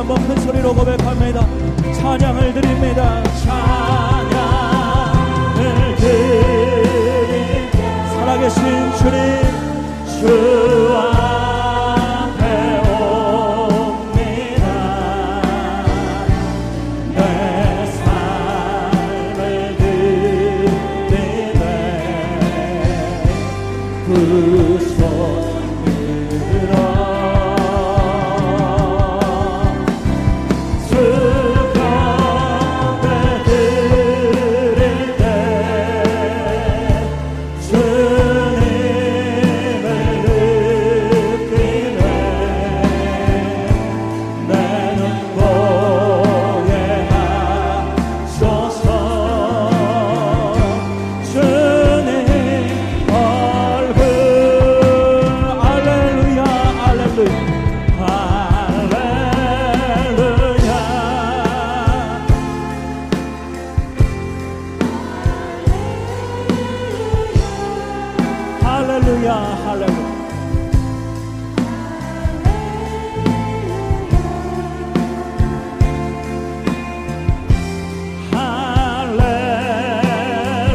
한번 큰 소리로 고백합니다. 찬양을 드립니다.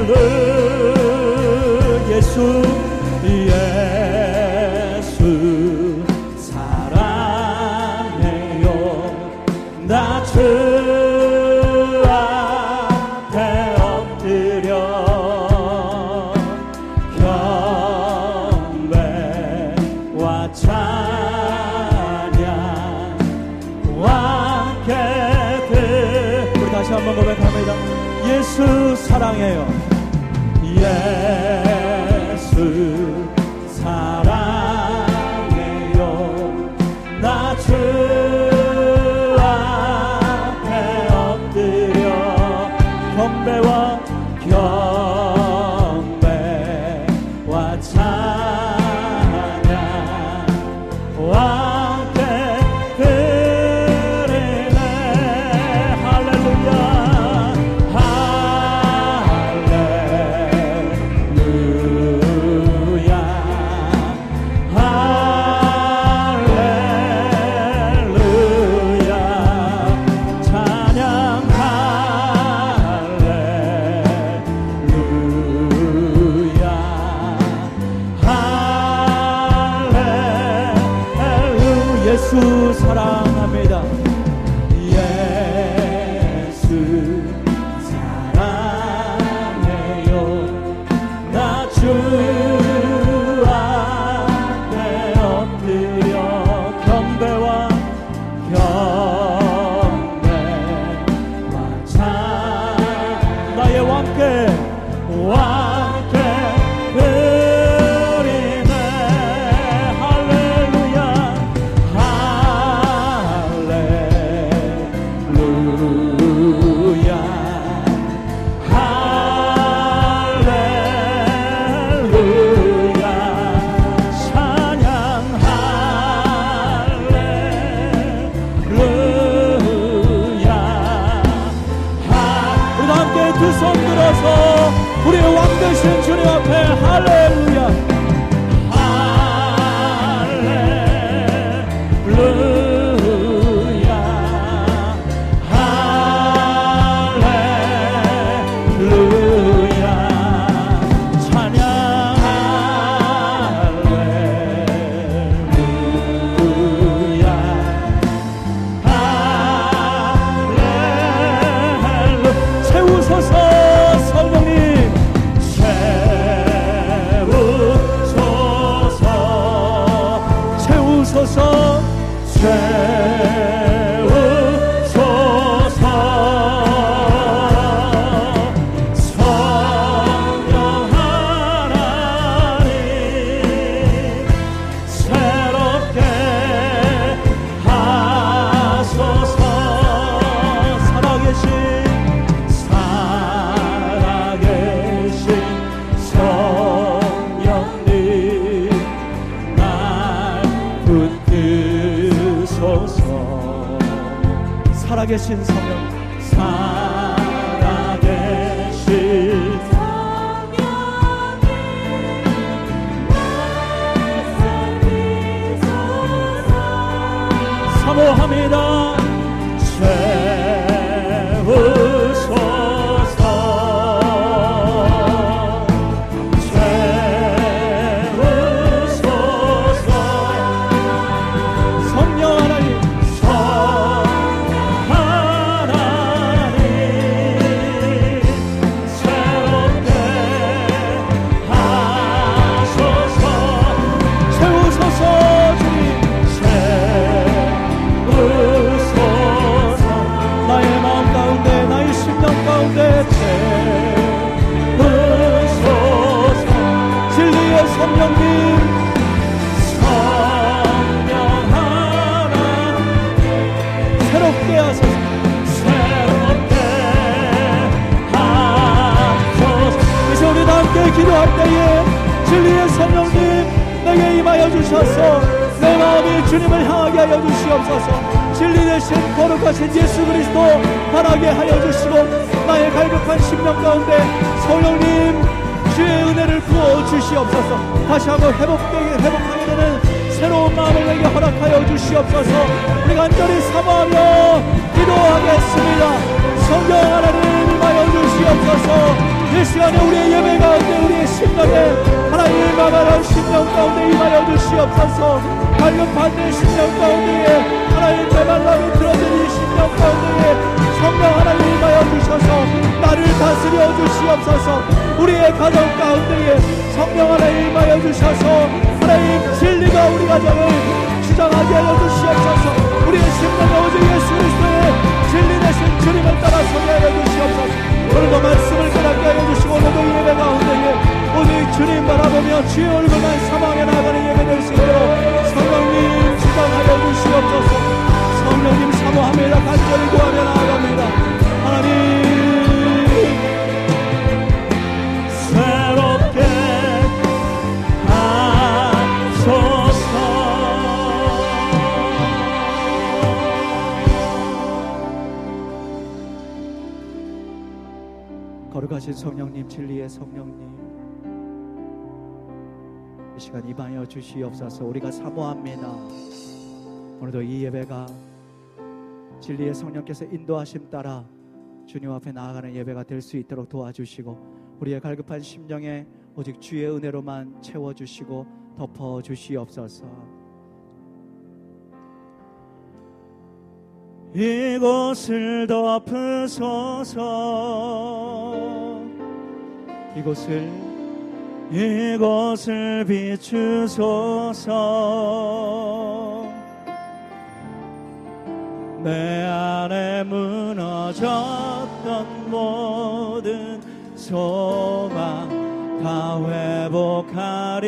불러 예수. true. 살아계신 성령 마음이 주님을 향하게 하여 주시옵소서. 진리 대신 거룩하신 예수 그리스도 바라게 하여 주시고 나의 갈급한 심령 가운데 성령님 주의 은혜를 부어 주시옵소서. 다시 한번 회복되게 회복하게 되는 새로운 마음을 내게 허락하여 주시옵소서. 우리 간절히 사모하며 기도하겠습니다. 성경 하나님 임하여 주시옵소서. 이 시간에 우리의 예배 가운데 우리의 심령에 하나님 마마한 심령 가운데 임하여 주시옵소서 갈급한 내 심령 가운데에 하나님 메말라를 들어드린 심령 가운데에 성령 하나님 임하여 주셔서 나를 다스려 주시옵소서. 우리의 가정 가운데에 성령 하나님 임하여 주셔서 하나님 진리가 우리 가정을 주장하게 하여 주시옵소서. 우리의 심령에 오직 예수 그리스도의 진리 대신 주님을 따라 서게 하여 주시옵소서. 오늘도 말씀을 깨닫게 하여 주시고 오늘도 예배 가운데에 오직 주님 바라보며 주의 얼굴만 사망해 나가는 예배 될 수 있도록 주시옵소서 성령님 사모합니다 간절히 구하며 나아갑니다. 거룩하신 성령님 진리의 성령님 이 시간 임하여 주시옵소서. 우리가 사모합니다 오늘도 이 예배가 진리의 성령께서 인도하심 따라 주님 앞에 나아가는 예배가 될 수 있도록 도와주시고 우리의 갈급한 심령에 오직 주의 은혜로만 채워주시고 덮어주시옵소서. 이곳을 덮으소서. 이곳을 이곳을 비추소서 내 안에 무너졌던 모든 소망 다 회복하리니.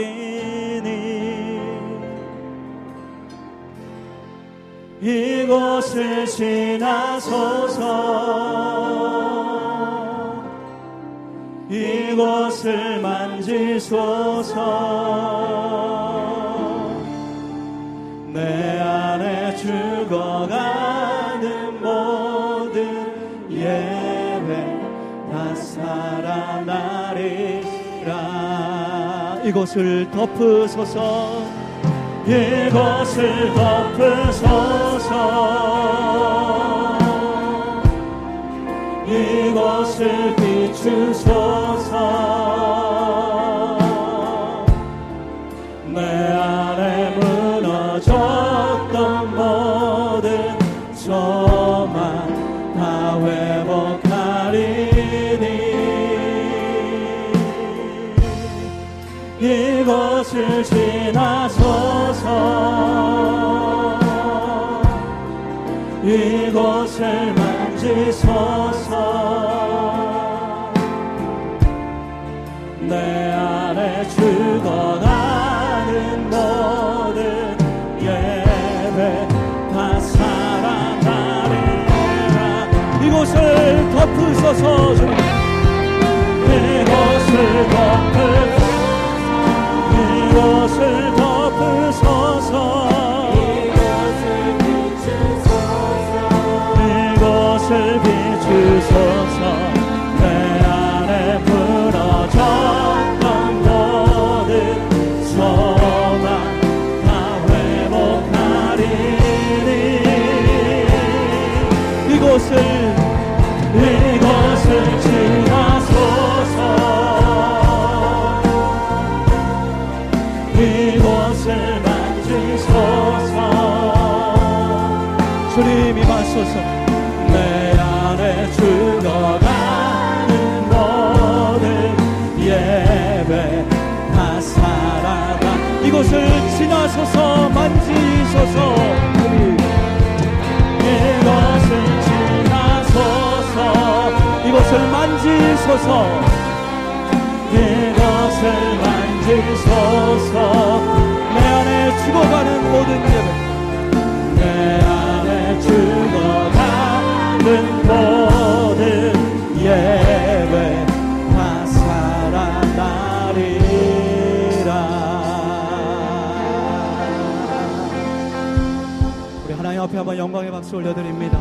이곳을 지나소서. 이곳을 만지소서. 내 안에 이곳을 덮으소서. 이곳을 덮으소서. 이곳을 비추소서. 내 안에 무너졌던 모든 소망 다 회복 이곳을 지나소서. 이곳을 만지소서. 내 안에 죽어가는 모든 예배 다 살아나리라. 이곳을 덮으소서 이곳을 덮으소서 이곳을 덮으소서 이곳을 이곳을 비추소서 이곳을 만지소서. 이곳을 만지소서. 내 안에 죽어가는 모든 예배 내 안에 죽어가는 모든 예배 다 살아나리라. 우리 하나님 앞에 한번 영광의 박수 올려드립니다.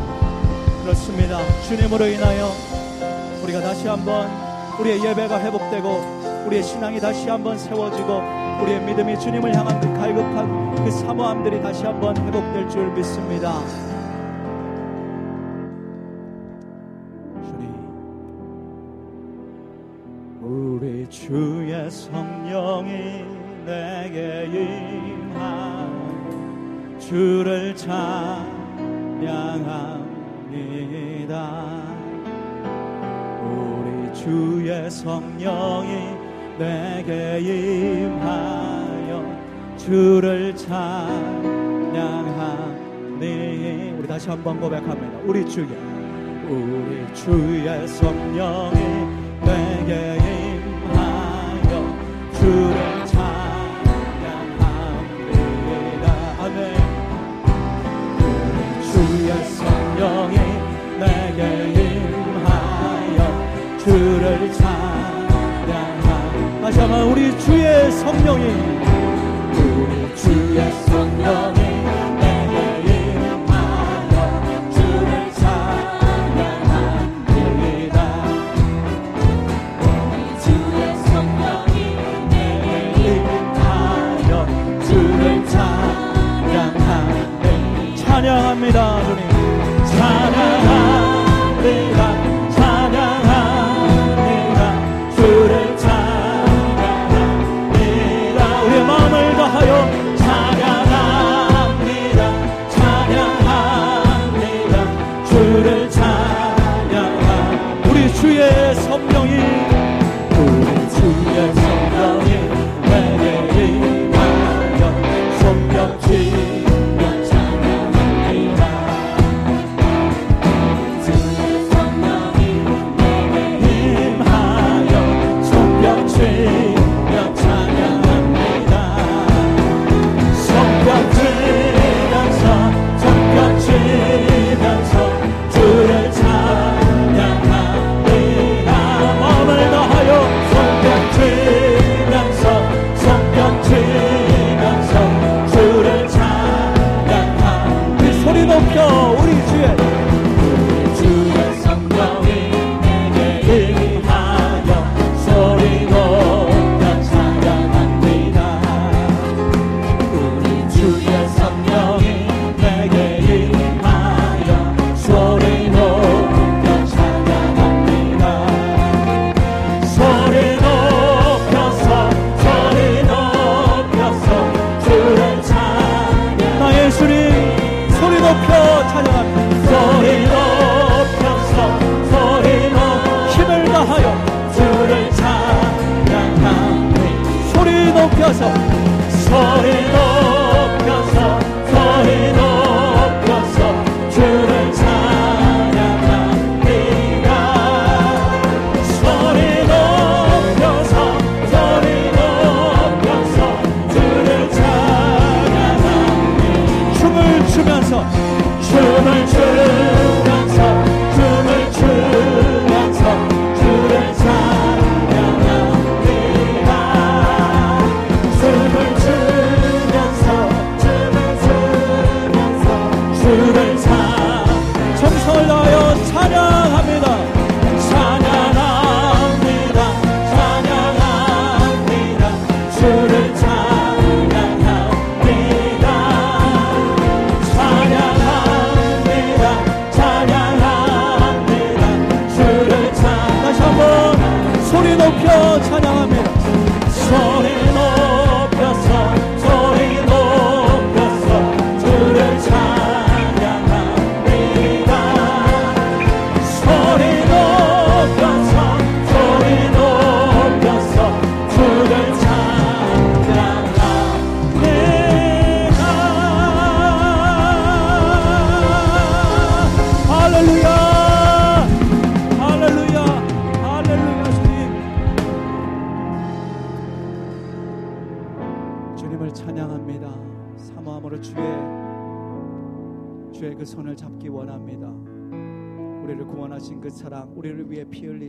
그렇습니다. 주님으로 인하여 우리가 다시 한번 우리의 예배가 회복되고 우리의 신앙이 다시 한번 세워지고 우리의 믿음이 주님을 향한 그 갈급한 그 사모함들이 다시 한번 회복될 줄 믿습니다. 주님 우리 주의 성령이 내게 임하 주를 찬양합니다 주의 성령이 내게 임하여 주를 찬양하니. 우리 다시 한번 고백합니다. 우리 주의 우리 주의 성령이 내게 주를 찬양하 다시 한번 우리 주의 성령이 우리 주의 성령이 임하여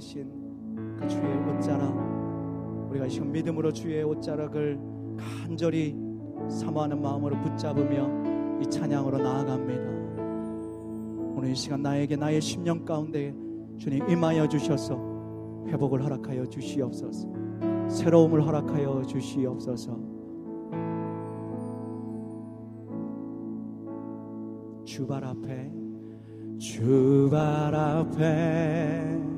흘리신 그 주의 옷자락, 우리가 이 믿음으로 주의 옷자락을 간절히 사모하는 마음으로 붙잡으며 이 찬양으로 나아갑니다. 오늘 이 시간 나에게 나의 심령 가운데 주님 임하여 주셔서 회복을 허락하여 주시옵소서. 새로움을 허락하여 주시옵소서. 주발 앞에 주발 앞에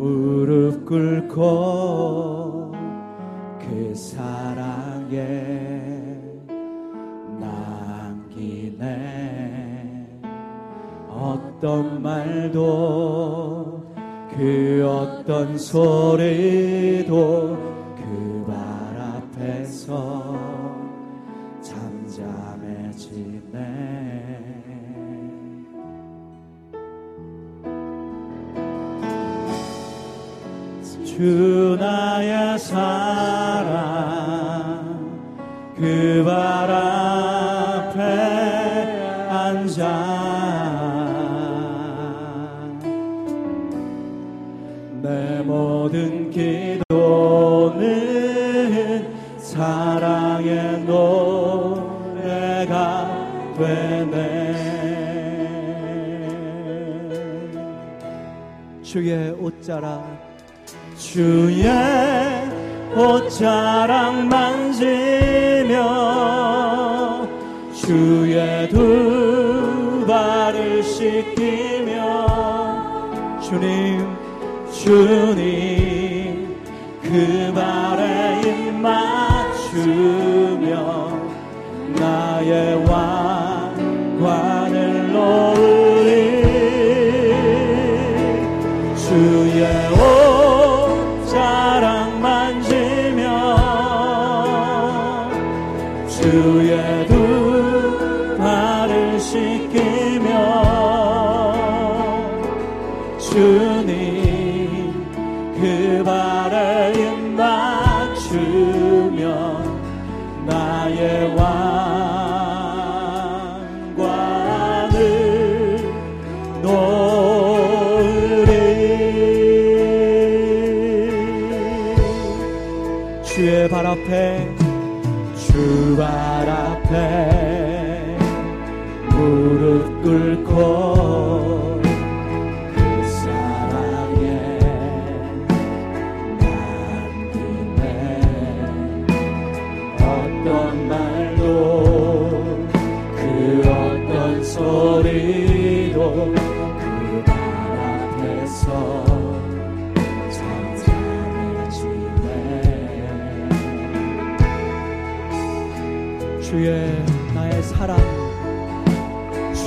무릎 꿇고 그 사랑에 남기네. 어떤 말도 그 어떤 소리도 그 발 앞에서 잠잠해지네 주 나의 사랑 그 발 앞에 앉아. 내 모든 기도는 사랑의 노래가 되네. 주의 옷자락 주의 옷자락 만지며 주의 두 발을 씻기며 주님 주님 그 발에 입 맞추며 나의 왕관 주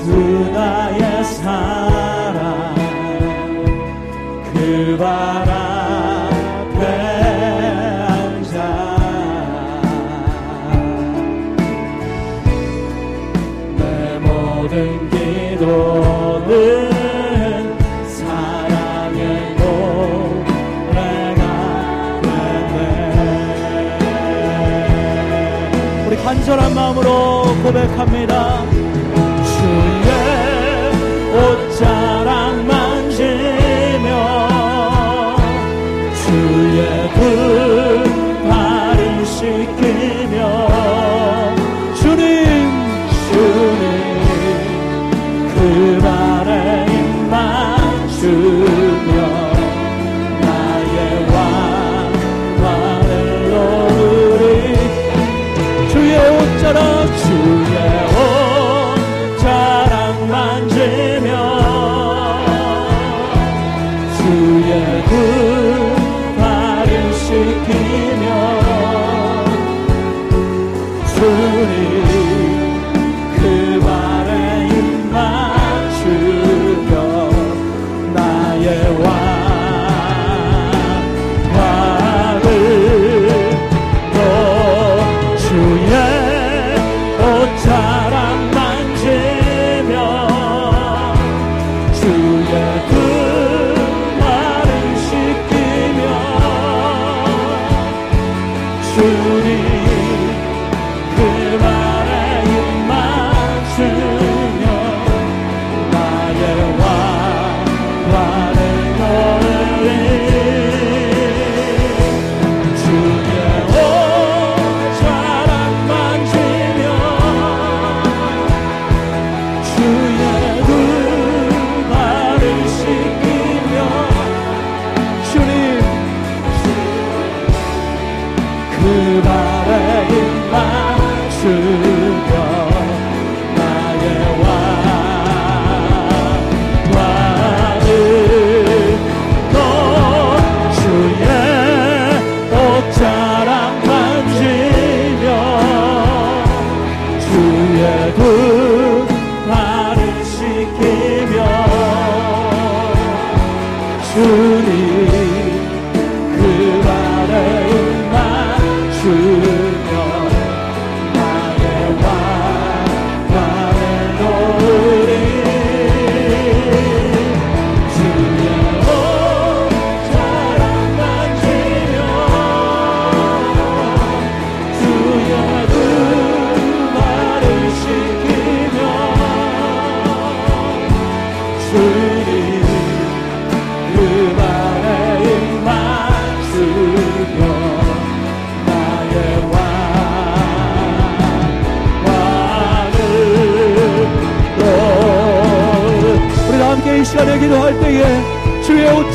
주 나의 사랑. 그 우리 간절한 마음으로 고백합니다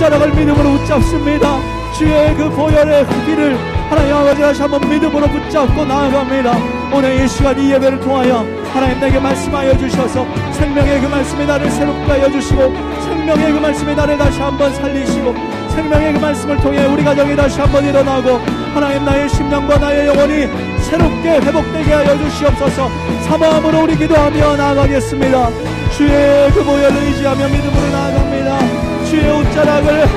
옷자락을 믿음으로 붙잡습니다. 주의 그 보혈의 흙기를 하나님 아버지 다시 한번 믿음으로 붙잡고 나아갑니다. 오늘 이 시간 이 예배를 통하여 하나님 내게 말씀하여 주셔서 생명의 그 말씀이 나를 새롭게 하여 주시고 생명의 그 말씀이 나를 다시 한번 살리시고 생명의 그 말씀을 통해 우리 가정이 다시 한번 일어나고 하나님 나의 심령과 나의 영혼이 새롭게 회복되게 하여 주시옵소서 사모함으로 우리 기도하며 나아가겠습니다 주의 그 보혈을 의지하며 믿음으로 나아갑니다 주의 옷자락을